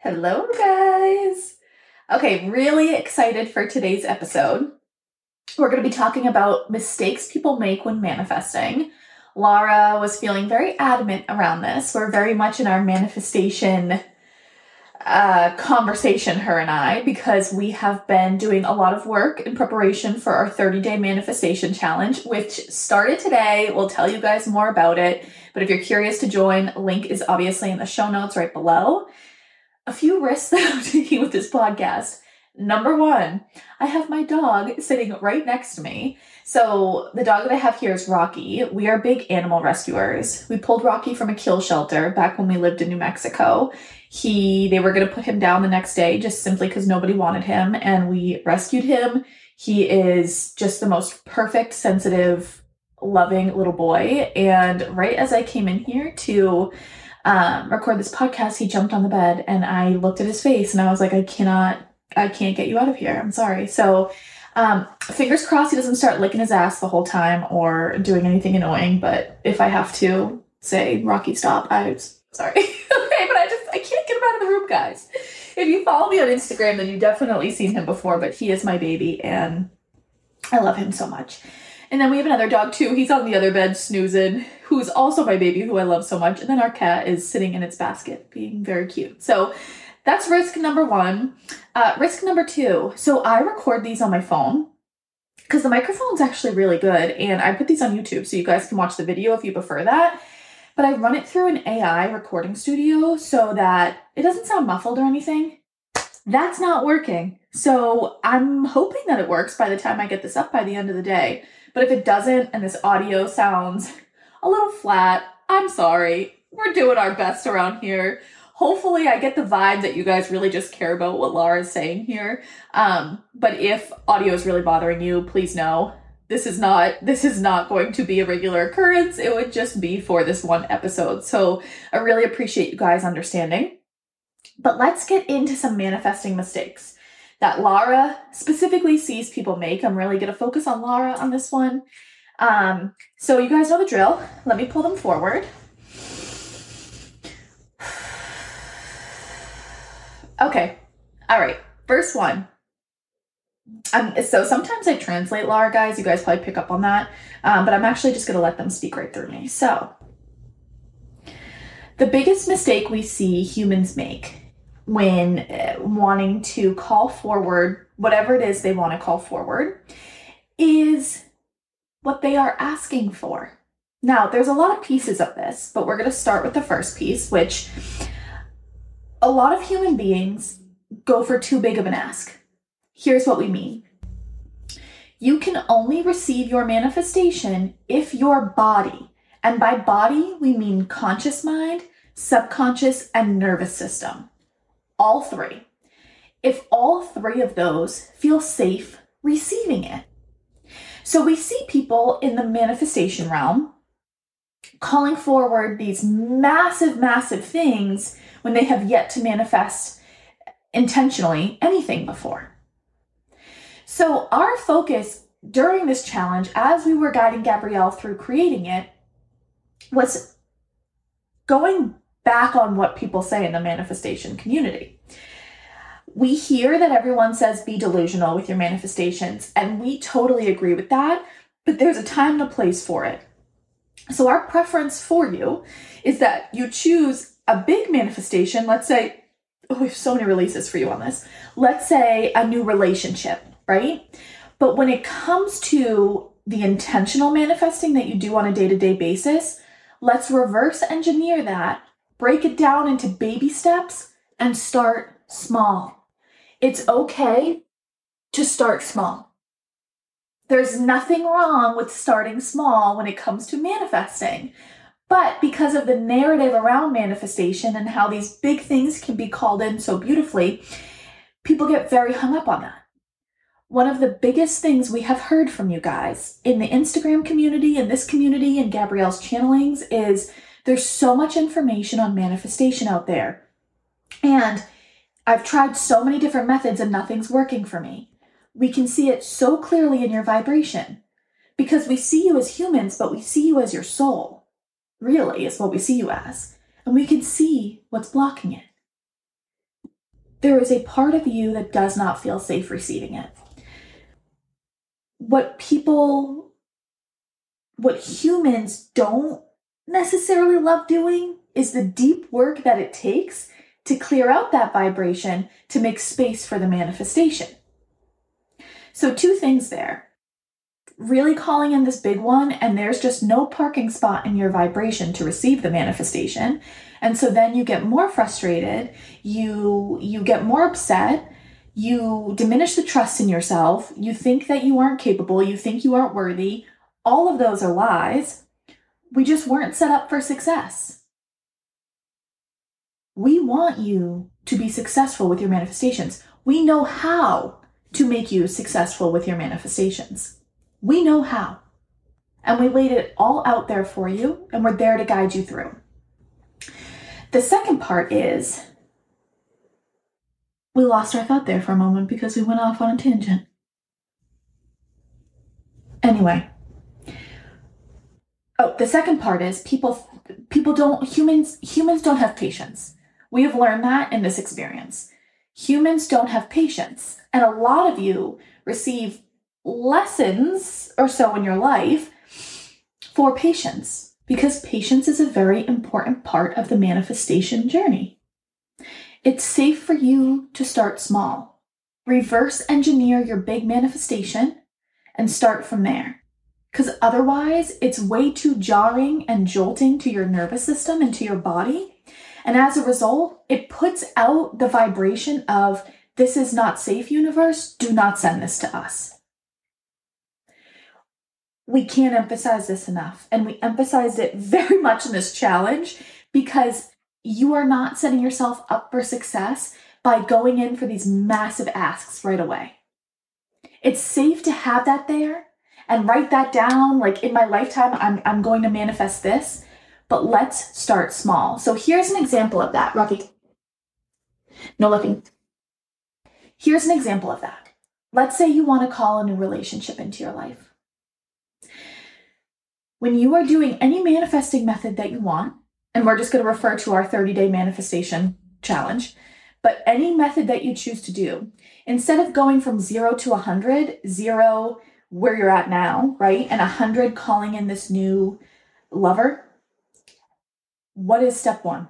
Hello, guys. Okay, really excited for today's episode. We're going to be talking about mistakes people make when manifesting. Laura was feeling very adamant around this. We're very much in our manifestation uh, conversation, her and I, because we have been doing a lot of work in preparation for our 30 day manifestation challenge, which started today. We'll tell you guys more about it. But if you're curious to join, link is obviously in the show notes right below. A few risks that I'm taking with this podcast. Number one, I have my dog sitting right next to me. So, the dog that I have here is Rocky. We are big animal rescuers. We pulled Rocky from a kill shelter back when we lived in New Mexico. He, they were going to put him down the next day just simply because nobody wanted him, and we rescued him. He is just the most perfect, sensitive, loving little boy. And right as I came in here to um, record this podcast, he jumped on the bed and I looked at his face and I was like, I cannot I can't get you out of here. I'm sorry. So, um, fingers crossed he doesn't start licking his ass the whole time or doing anything annoying. But if I have to say, Rocky, stop, I'm sorry. okay, but I just, I can't get him out of the room, guys. If you follow me on Instagram, then you've definitely seen him before, but he is my baby and I love him so much. And then we have another dog too. He's on the other bed snoozing, who's also my baby, who I love so much. And then our cat is sitting in its basket, being very cute. So that's risk number one. Uh, risk number two. So I record these on my phone because the microphone's actually really good, and I put these on YouTube so you guys can watch the video if you prefer that. But I run it through an AI recording studio so that it doesn't sound muffled or anything. That's not working. So I'm hoping that it works by the time I get this up by the end of the day. But if it doesn't and this audio sounds a little flat, I'm sorry. We're doing our best around here hopefully I get the vibe that you guys really just care about what Laura is saying here. Um, but if audio is really bothering you, please know this is not this is not going to be a regular occurrence. It would just be for this one episode. So I really appreciate you guys understanding. But let's get into some manifesting mistakes that Laura specifically sees people make. I'm really going to focus on Laura on this one. Um, so you guys know the drill. Let me pull them forward. Okay. All right. First one. Um, so sometimes I translate Laura, guys. You guys probably pick up on that. Um, but I'm actually just going to let them speak right through me. So, the biggest mistake we see humans make when uh, wanting to call forward whatever it is they want to call forward is what they are asking for. Now, there's a lot of pieces of this, but we're going to start with the first piece, which a lot of human beings go for too big of an ask. Here's what we mean you can only receive your manifestation if your body, and by body, we mean conscious mind, subconscious, and nervous system, all three. If all three of those feel safe receiving it. So we see people in the manifestation realm calling forward these massive, massive things when they have yet to manifest intentionally anything before. So, our focus during this challenge, as we were guiding Gabrielle through creating it, was going back on what people say in the manifestation community. We hear that everyone says be delusional with your manifestations, and we totally agree with that, but there's a time and a place for it. So, our preference for you is that you choose a big manifestation, let's say, oh, we have so many releases for you on this. Let's say a new relationship, right? But when it comes to the intentional manifesting that you do on a day to day basis, let's reverse engineer that, break it down into baby steps, and start small. It's okay to start small. There's nothing wrong with starting small when it comes to manifesting. But because of the narrative around manifestation and how these big things can be called in so beautifully, people get very hung up on that. One of the biggest things we have heard from you guys in the Instagram community, in this community, in Gabrielle's channelings is there's so much information on manifestation out there. And I've tried so many different methods and nothing's working for me. We can see it so clearly in your vibration because we see you as humans, but we see you as your soul really is what we see you as, and we can see what's blocking it. there is a part of you that does not feel safe receiving it. What people, what humans don't necessarily love doing is the deep work that it takes to clear out that vibration to make space for the manifestation. So, two things there. Really calling in this big one, and there's just no parking spot in your vibration to receive the manifestation. And so then you get more frustrated, you you get more upset, you diminish the trust in yourself, you think that you aren't capable, you think you aren't worthy. All of those are lies. We just weren't set up for success. We want you to be successful with your manifestations. We know how to make you successful with your manifestations. We know how. And we laid it all out there for you, and we're there to guide you through. The second part is we lost our thought there for a moment because we went off on a tangent. Anyway, the second part is people people don't humans humans don't have patience. We have learned that in this experience. Humans don't have patience, and a lot of you receive lessons or so in your life for patience because patience is a very important part of the manifestation journey. It's safe for you to start small. Reverse engineer your big manifestation and start from there. Because otherwise, it's way too jarring and jolting to your nervous system and to your body. And as a result, it puts out the vibration of, This is not safe, universe. Do not send this to us we can't emphasize this enough. And we emphasized it very much in this challenge because you are not setting yourself up for success by going in for these massive asks right away. It's safe to have that there and write that down. Like in my lifetime, I'm, I'm going to manifest this, but let's start small. So here's an example of that. Rocky, no looking. Here's an example of that. Let's say you want to call a new relationship into your life when you are doing any manifesting method that you want, and we're just going to refer to our 30 day manifestation challenge, but any method that you choose to do, instead of going from zero to 100, zero where you're at now, right? And 100 calling in this new lover, what is step one?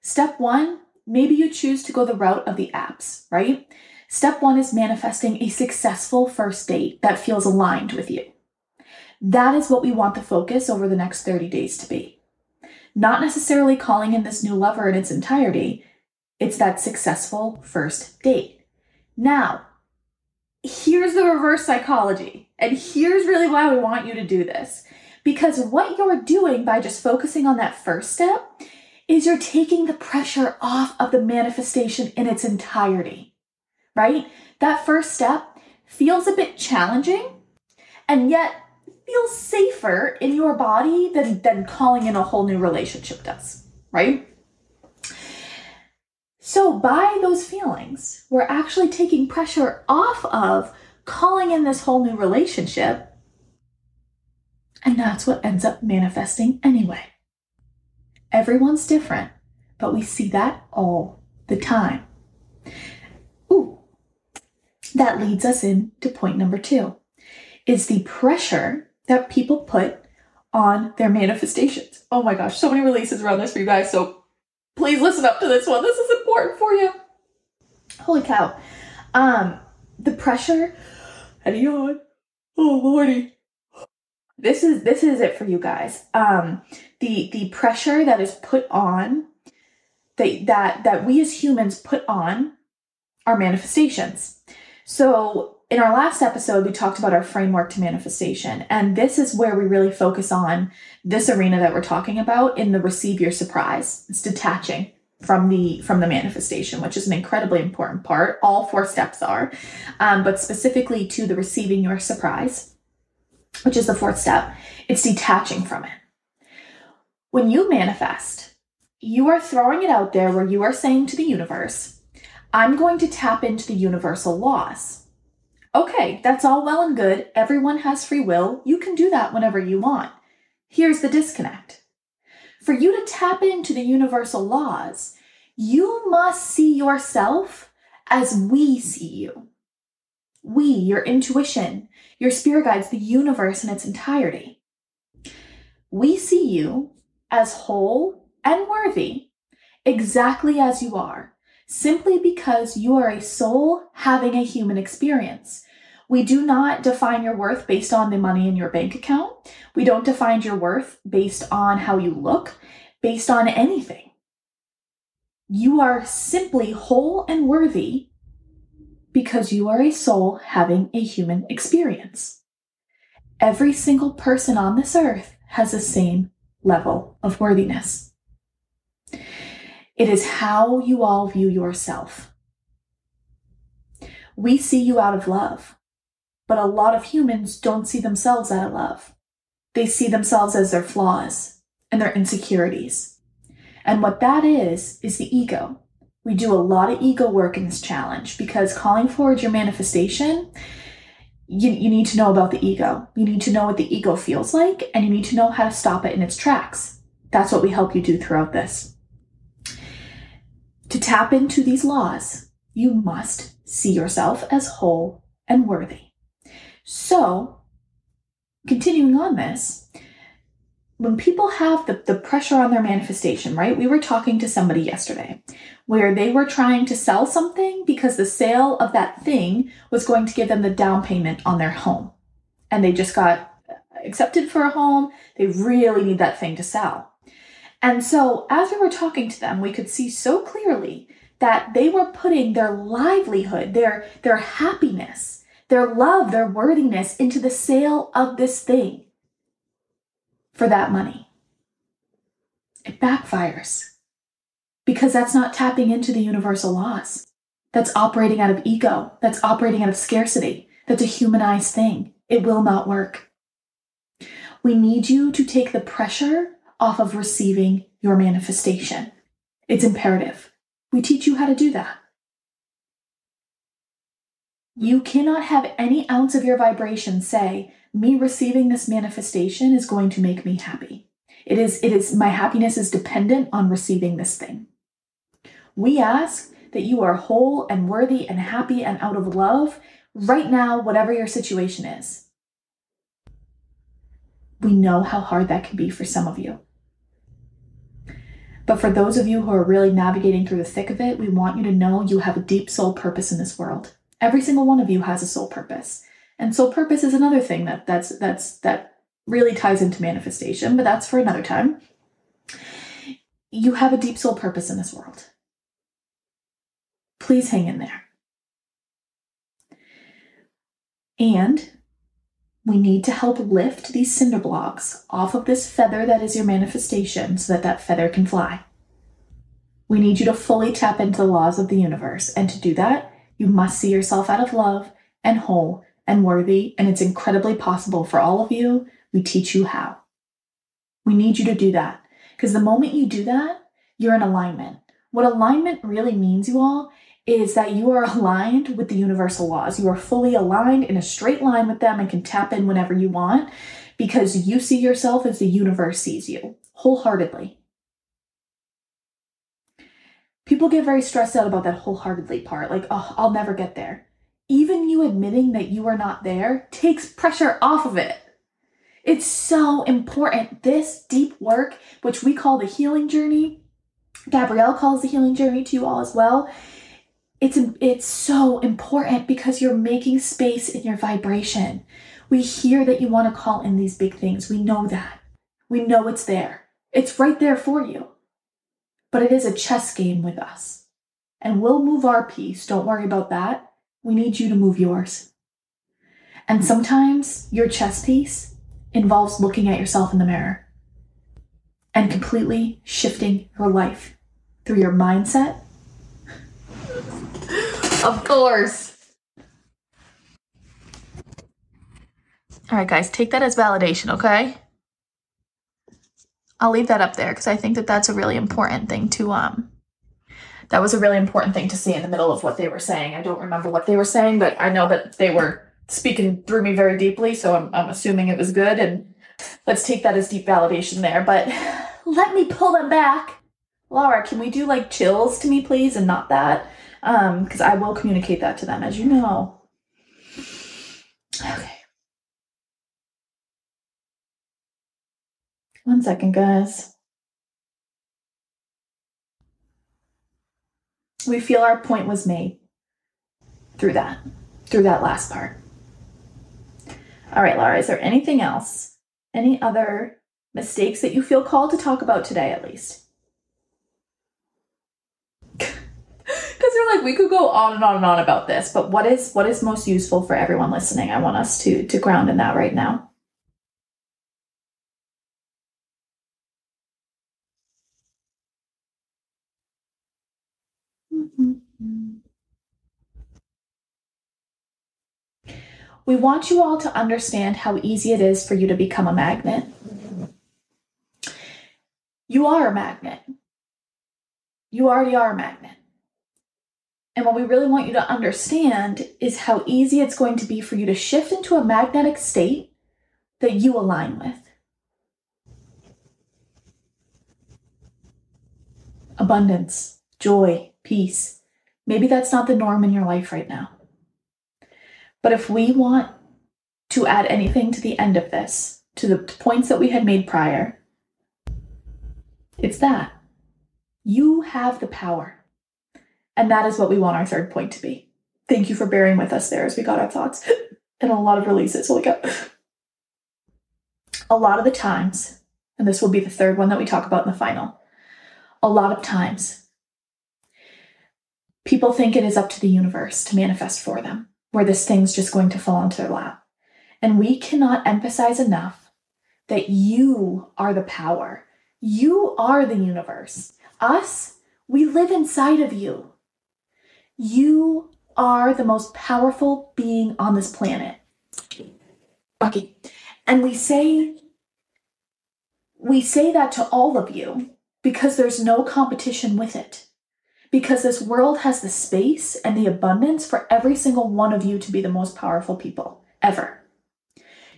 Step one, maybe you choose to go the route of the apps, right? Step one is manifesting a successful first date that feels aligned with you. That is what we want the focus over the next 30 days to be. Not necessarily calling in this new lover in its entirety, it's that successful first date. Now, here's the reverse psychology, and here's really why we want you to do this. Because what you're doing by just focusing on that first step is you're taking the pressure off of the manifestation in its entirety, right? That first step feels a bit challenging, and yet feel safer in your body than, than calling in a whole new relationship does, right? So, by those feelings, we're actually taking pressure off of calling in this whole new relationship. And that's what ends up manifesting anyway. Everyone's different, but we see that all the time. Ooh, that leads us into point number two is the pressure that people put on their manifestations. Oh my gosh, so many releases around this for you guys. So please listen up to this one. This is important for you. Holy cow. Um, the pressure and yawn. Oh lordy. This is this is it for you guys. Um, the the pressure that is put on that that that we as humans put on our manifestations. So in our last episode, we talked about our framework to manifestation. And this is where we really focus on this arena that we're talking about in the receive your surprise. It's detaching from the from the manifestation which is an incredibly important part all four steps are um, but specifically to the receiving your surprise which is the fourth step it's detaching from it when you manifest you are throwing it out there where you are saying to the universe i'm going to tap into the universal laws Okay, that's all well and good. Everyone has free will. You can do that whenever you want. Here's the disconnect. For you to tap into the universal laws, You must see yourself as we see you. We, your intuition, your spirit guides, the universe in its entirety. We see you as whole and worthy, exactly as you are, simply because you are a soul having a human experience. We do not define your worth based on the money in your bank account. We don't define your worth based on how you look, based on anything. You are simply whole and worthy because you are a soul having a human experience. Every single person on this earth has the same level of worthiness. It is how you all view yourself. We see you out of love. But a lot of humans don't see themselves out of love. They see themselves as their flaws and their insecurities. And what that is, is the ego. We do a lot of ego work in this challenge because calling forward your manifestation, you, you need to know about the ego. You need to know what the ego feels like, and you need to know how to stop it in its tracks. That's what we help you do throughout this. To tap into these laws, you must see yourself as whole and worthy. So, continuing on this, when people have the, the pressure on their manifestation, right? We were talking to somebody yesterday where they were trying to sell something because the sale of that thing was going to give them the down payment on their home. And they just got accepted for a home. They really need that thing to sell. And so, as we were talking to them, we could see so clearly that they were putting their livelihood, their, their happiness, their love, their worthiness into the sale of this thing for that money. It backfires because that's not tapping into the universal laws. That's operating out of ego. That's operating out of scarcity. That's a humanized thing. It will not work. We need you to take the pressure off of receiving your manifestation. It's imperative. We teach you how to do that. You cannot have any ounce of your vibration say, me receiving this manifestation is going to make me happy. It is, it is, my happiness is dependent on receiving this thing. We ask that you are whole and worthy and happy and out of love right now, whatever your situation is. We know how hard that can be for some of you. But for those of you who are really navigating through the thick of it, we want you to know you have a deep soul purpose in this world. Every single one of you has a soul purpose. And soul purpose is another thing that that's that's that really ties into manifestation, but that's for another time. You have a deep soul purpose in this world. Please hang in there. And we need to help lift these cinder blocks off of this feather that is your manifestation so that that feather can fly. We need you to fully tap into the laws of the universe. And to do that, you must see yourself out of love and whole and worthy, and it's incredibly possible for all of you. We teach you how. We need you to do that because the moment you do that, you're in alignment. What alignment really means, you all, is that you are aligned with the universal laws. You are fully aligned in a straight line with them and can tap in whenever you want because you see yourself as the universe sees you wholeheartedly. People get very stressed out about that wholeheartedly part, like, oh, I'll never get there. Even you admitting that you are not there takes pressure off of it. It's so important. This deep work, which we call the healing journey, Gabrielle calls the healing journey to you all as well. It's, it's so important because you're making space in your vibration. We hear that you want to call in these big things. We know that. We know it's there. It's right there for you but it is a chess game with us. And we'll move our piece. Don't worry about that. We need you to move yours. And sometimes your chess piece involves looking at yourself in the mirror and completely shifting your life through your mindset. Of course. All right, guys, take that as validation, okay? I'll leave that up there because I think that that's a really important thing to um that was a really important thing to see in the middle of what they were saying. I don't remember what they were saying, but I know that they were speaking through me very deeply, so I'm, I'm assuming it was good and let's take that as deep validation there. But let me pull them back. Laura, can we do like chills to me, please, and not that? Um, because I will communicate that to them, as you know. Okay. One second, guys. We feel our point was made through that, through that last part. All right, Laura, is there anything else? Any other mistakes that you feel called to talk about today, at least? They're like, we could go on and on and on about this, but what is what is most useful for everyone listening? I want us to to ground in that right now. We want you all to understand how easy it is for you to become a magnet. You are a magnet. You already are a magnet. And what we really want you to understand is how easy it's going to be for you to shift into a magnetic state that you align with. Abundance, joy, peace. Maybe that's not the norm in your life right now. But if we want to add anything to the end of this, to the points that we had made prior, it's that. You have the power. And that is what we want our third point to be. Thank you for bearing with us there as we got our thoughts and a lot of releases. Holy cow. A lot of the times, and this will be the third one that we talk about in the final, a lot of times, people think it is up to the universe to manifest for them where this thing's just going to fall into their lap. And we cannot emphasize enough that you are the power. You are the universe. Us, we live inside of you. You are the most powerful being on this planet. Bucky. And we say we say that to all of you because there's no competition with it because this world has the space and the abundance for every single one of you to be the most powerful people ever.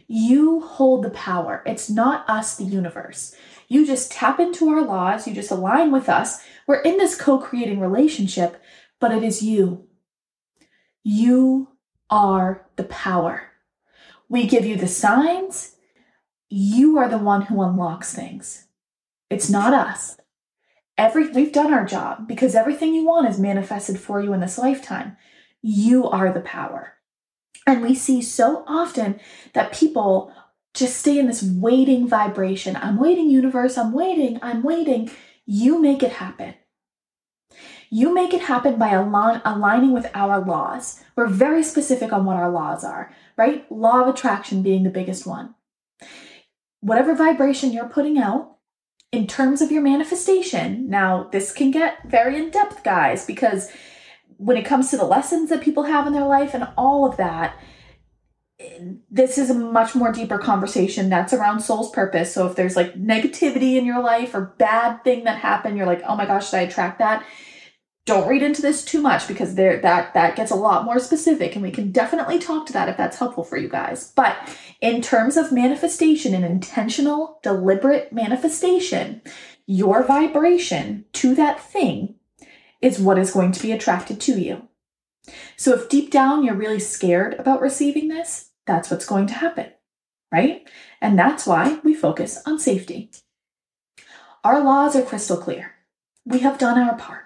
You hold the power. It's not us, the universe. You just tap into our laws, you just align with us. We're in this co creating relationship, but it is you. You are the power. We give you the signs. You are the one who unlocks things. It's not us every we've done our job because everything you want is manifested for you in this lifetime. You are the power. And we see so often that people just stay in this waiting vibration. I'm waiting, universe. I'm waiting. I'm waiting. You make it happen. You make it happen by align, aligning with our laws. We're very specific on what our laws are, right? Law of attraction being the biggest one. Whatever vibration you're putting out, in terms of your manifestation, now this can get very in depth, guys, because when it comes to the lessons that people have in their life and all of that, this is a much more deeper conversation that's around soul's purpose. So if there's like negativity in your life or bad thing that happened, you're like, oh my gosh, did I attract that? Don't read into this too much because there that that gets a lot more specific and we can definitely talk to that if that's helpful for you guys. But in terms of manifestation and intentional deliberate manifestation your vibration to that thing is what is going to be attracted to you. So if deep down you're really scared about receiving this that's what's going to happen right? And that's why we focus on safety. Our laws are crystal clear. We have done our part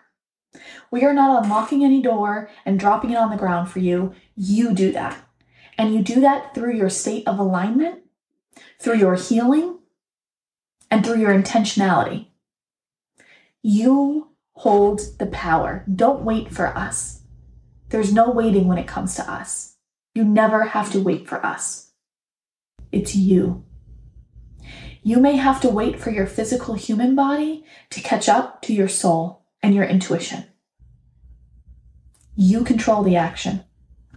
we are not uh, unlocking any door and dropping it on the ground for you. You do that. And you do that through your state of alignment, through your healing, and through your intentionality. You hold the power. Don't wait for us. There's no waiting when it comes to us. You never have to wait for us. It's you. You may have to wait for your physical human body to catch up to your soul and your intuition. You control the action.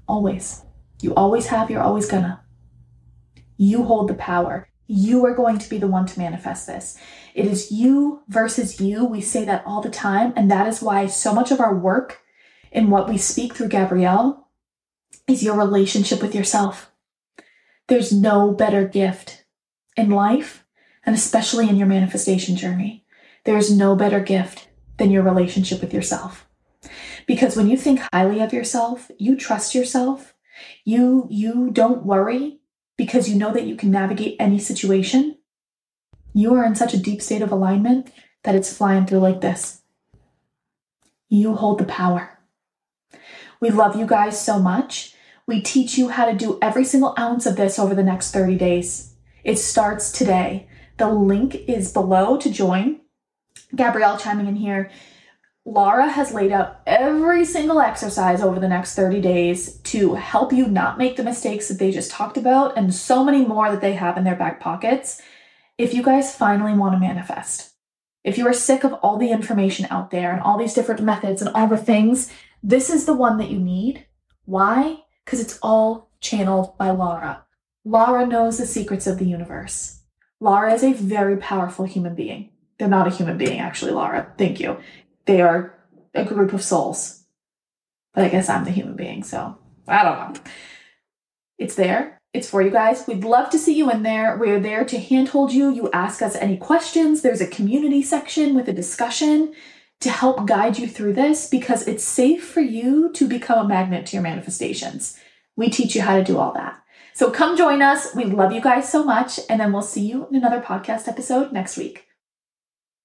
Always. You always have, you're always gonna. You hold the power. You are going to be the one to manifest this. It is you versus you. We say that all the time. And that is why so much of our work in what we speak through Gabrielle is your relationship with yourself. There's no better gift in life, and especially in your manifestation journey. There's no better gift than your relationship with yourself. Because when you think highly of yourself, you trust yourself, you you don't worry because you know that you can navigate any situation. You are in such a deep state of alignment that it's flying through like this. You hold the power. We love you guys so much. We teach you how to do every single ounce of this over the next 30 days. It starts today. The link is below to join. Gabrielle chiming in here. Laura has laid out every single exercise over the next 30 days to help you not make the mistakes that they just talked about and so many more that they have in their back pockets. If you guys finally want to manifest, if you are sick of all the information out there and all these different methods and all the things, this is the one that you need. Why? Because it's all channeled by Laura. Laura knows the secrets of the universe. Laura is a very powerful human being. They're not a human being, actually, Laura. Thank you. They are a group of souls. But I guess I'm the human being, so I don't know. It's there. It's for you guys. We'd love to see you in there. We're there to handhold you. You ask us any questions. There's a community section with a discussion to help guide you through this because it's safe for you to become a magnet to your manifestations. We teach you how to do all that. So come join us. We love you guys so much. And then we'll see you in another podcast episode next week.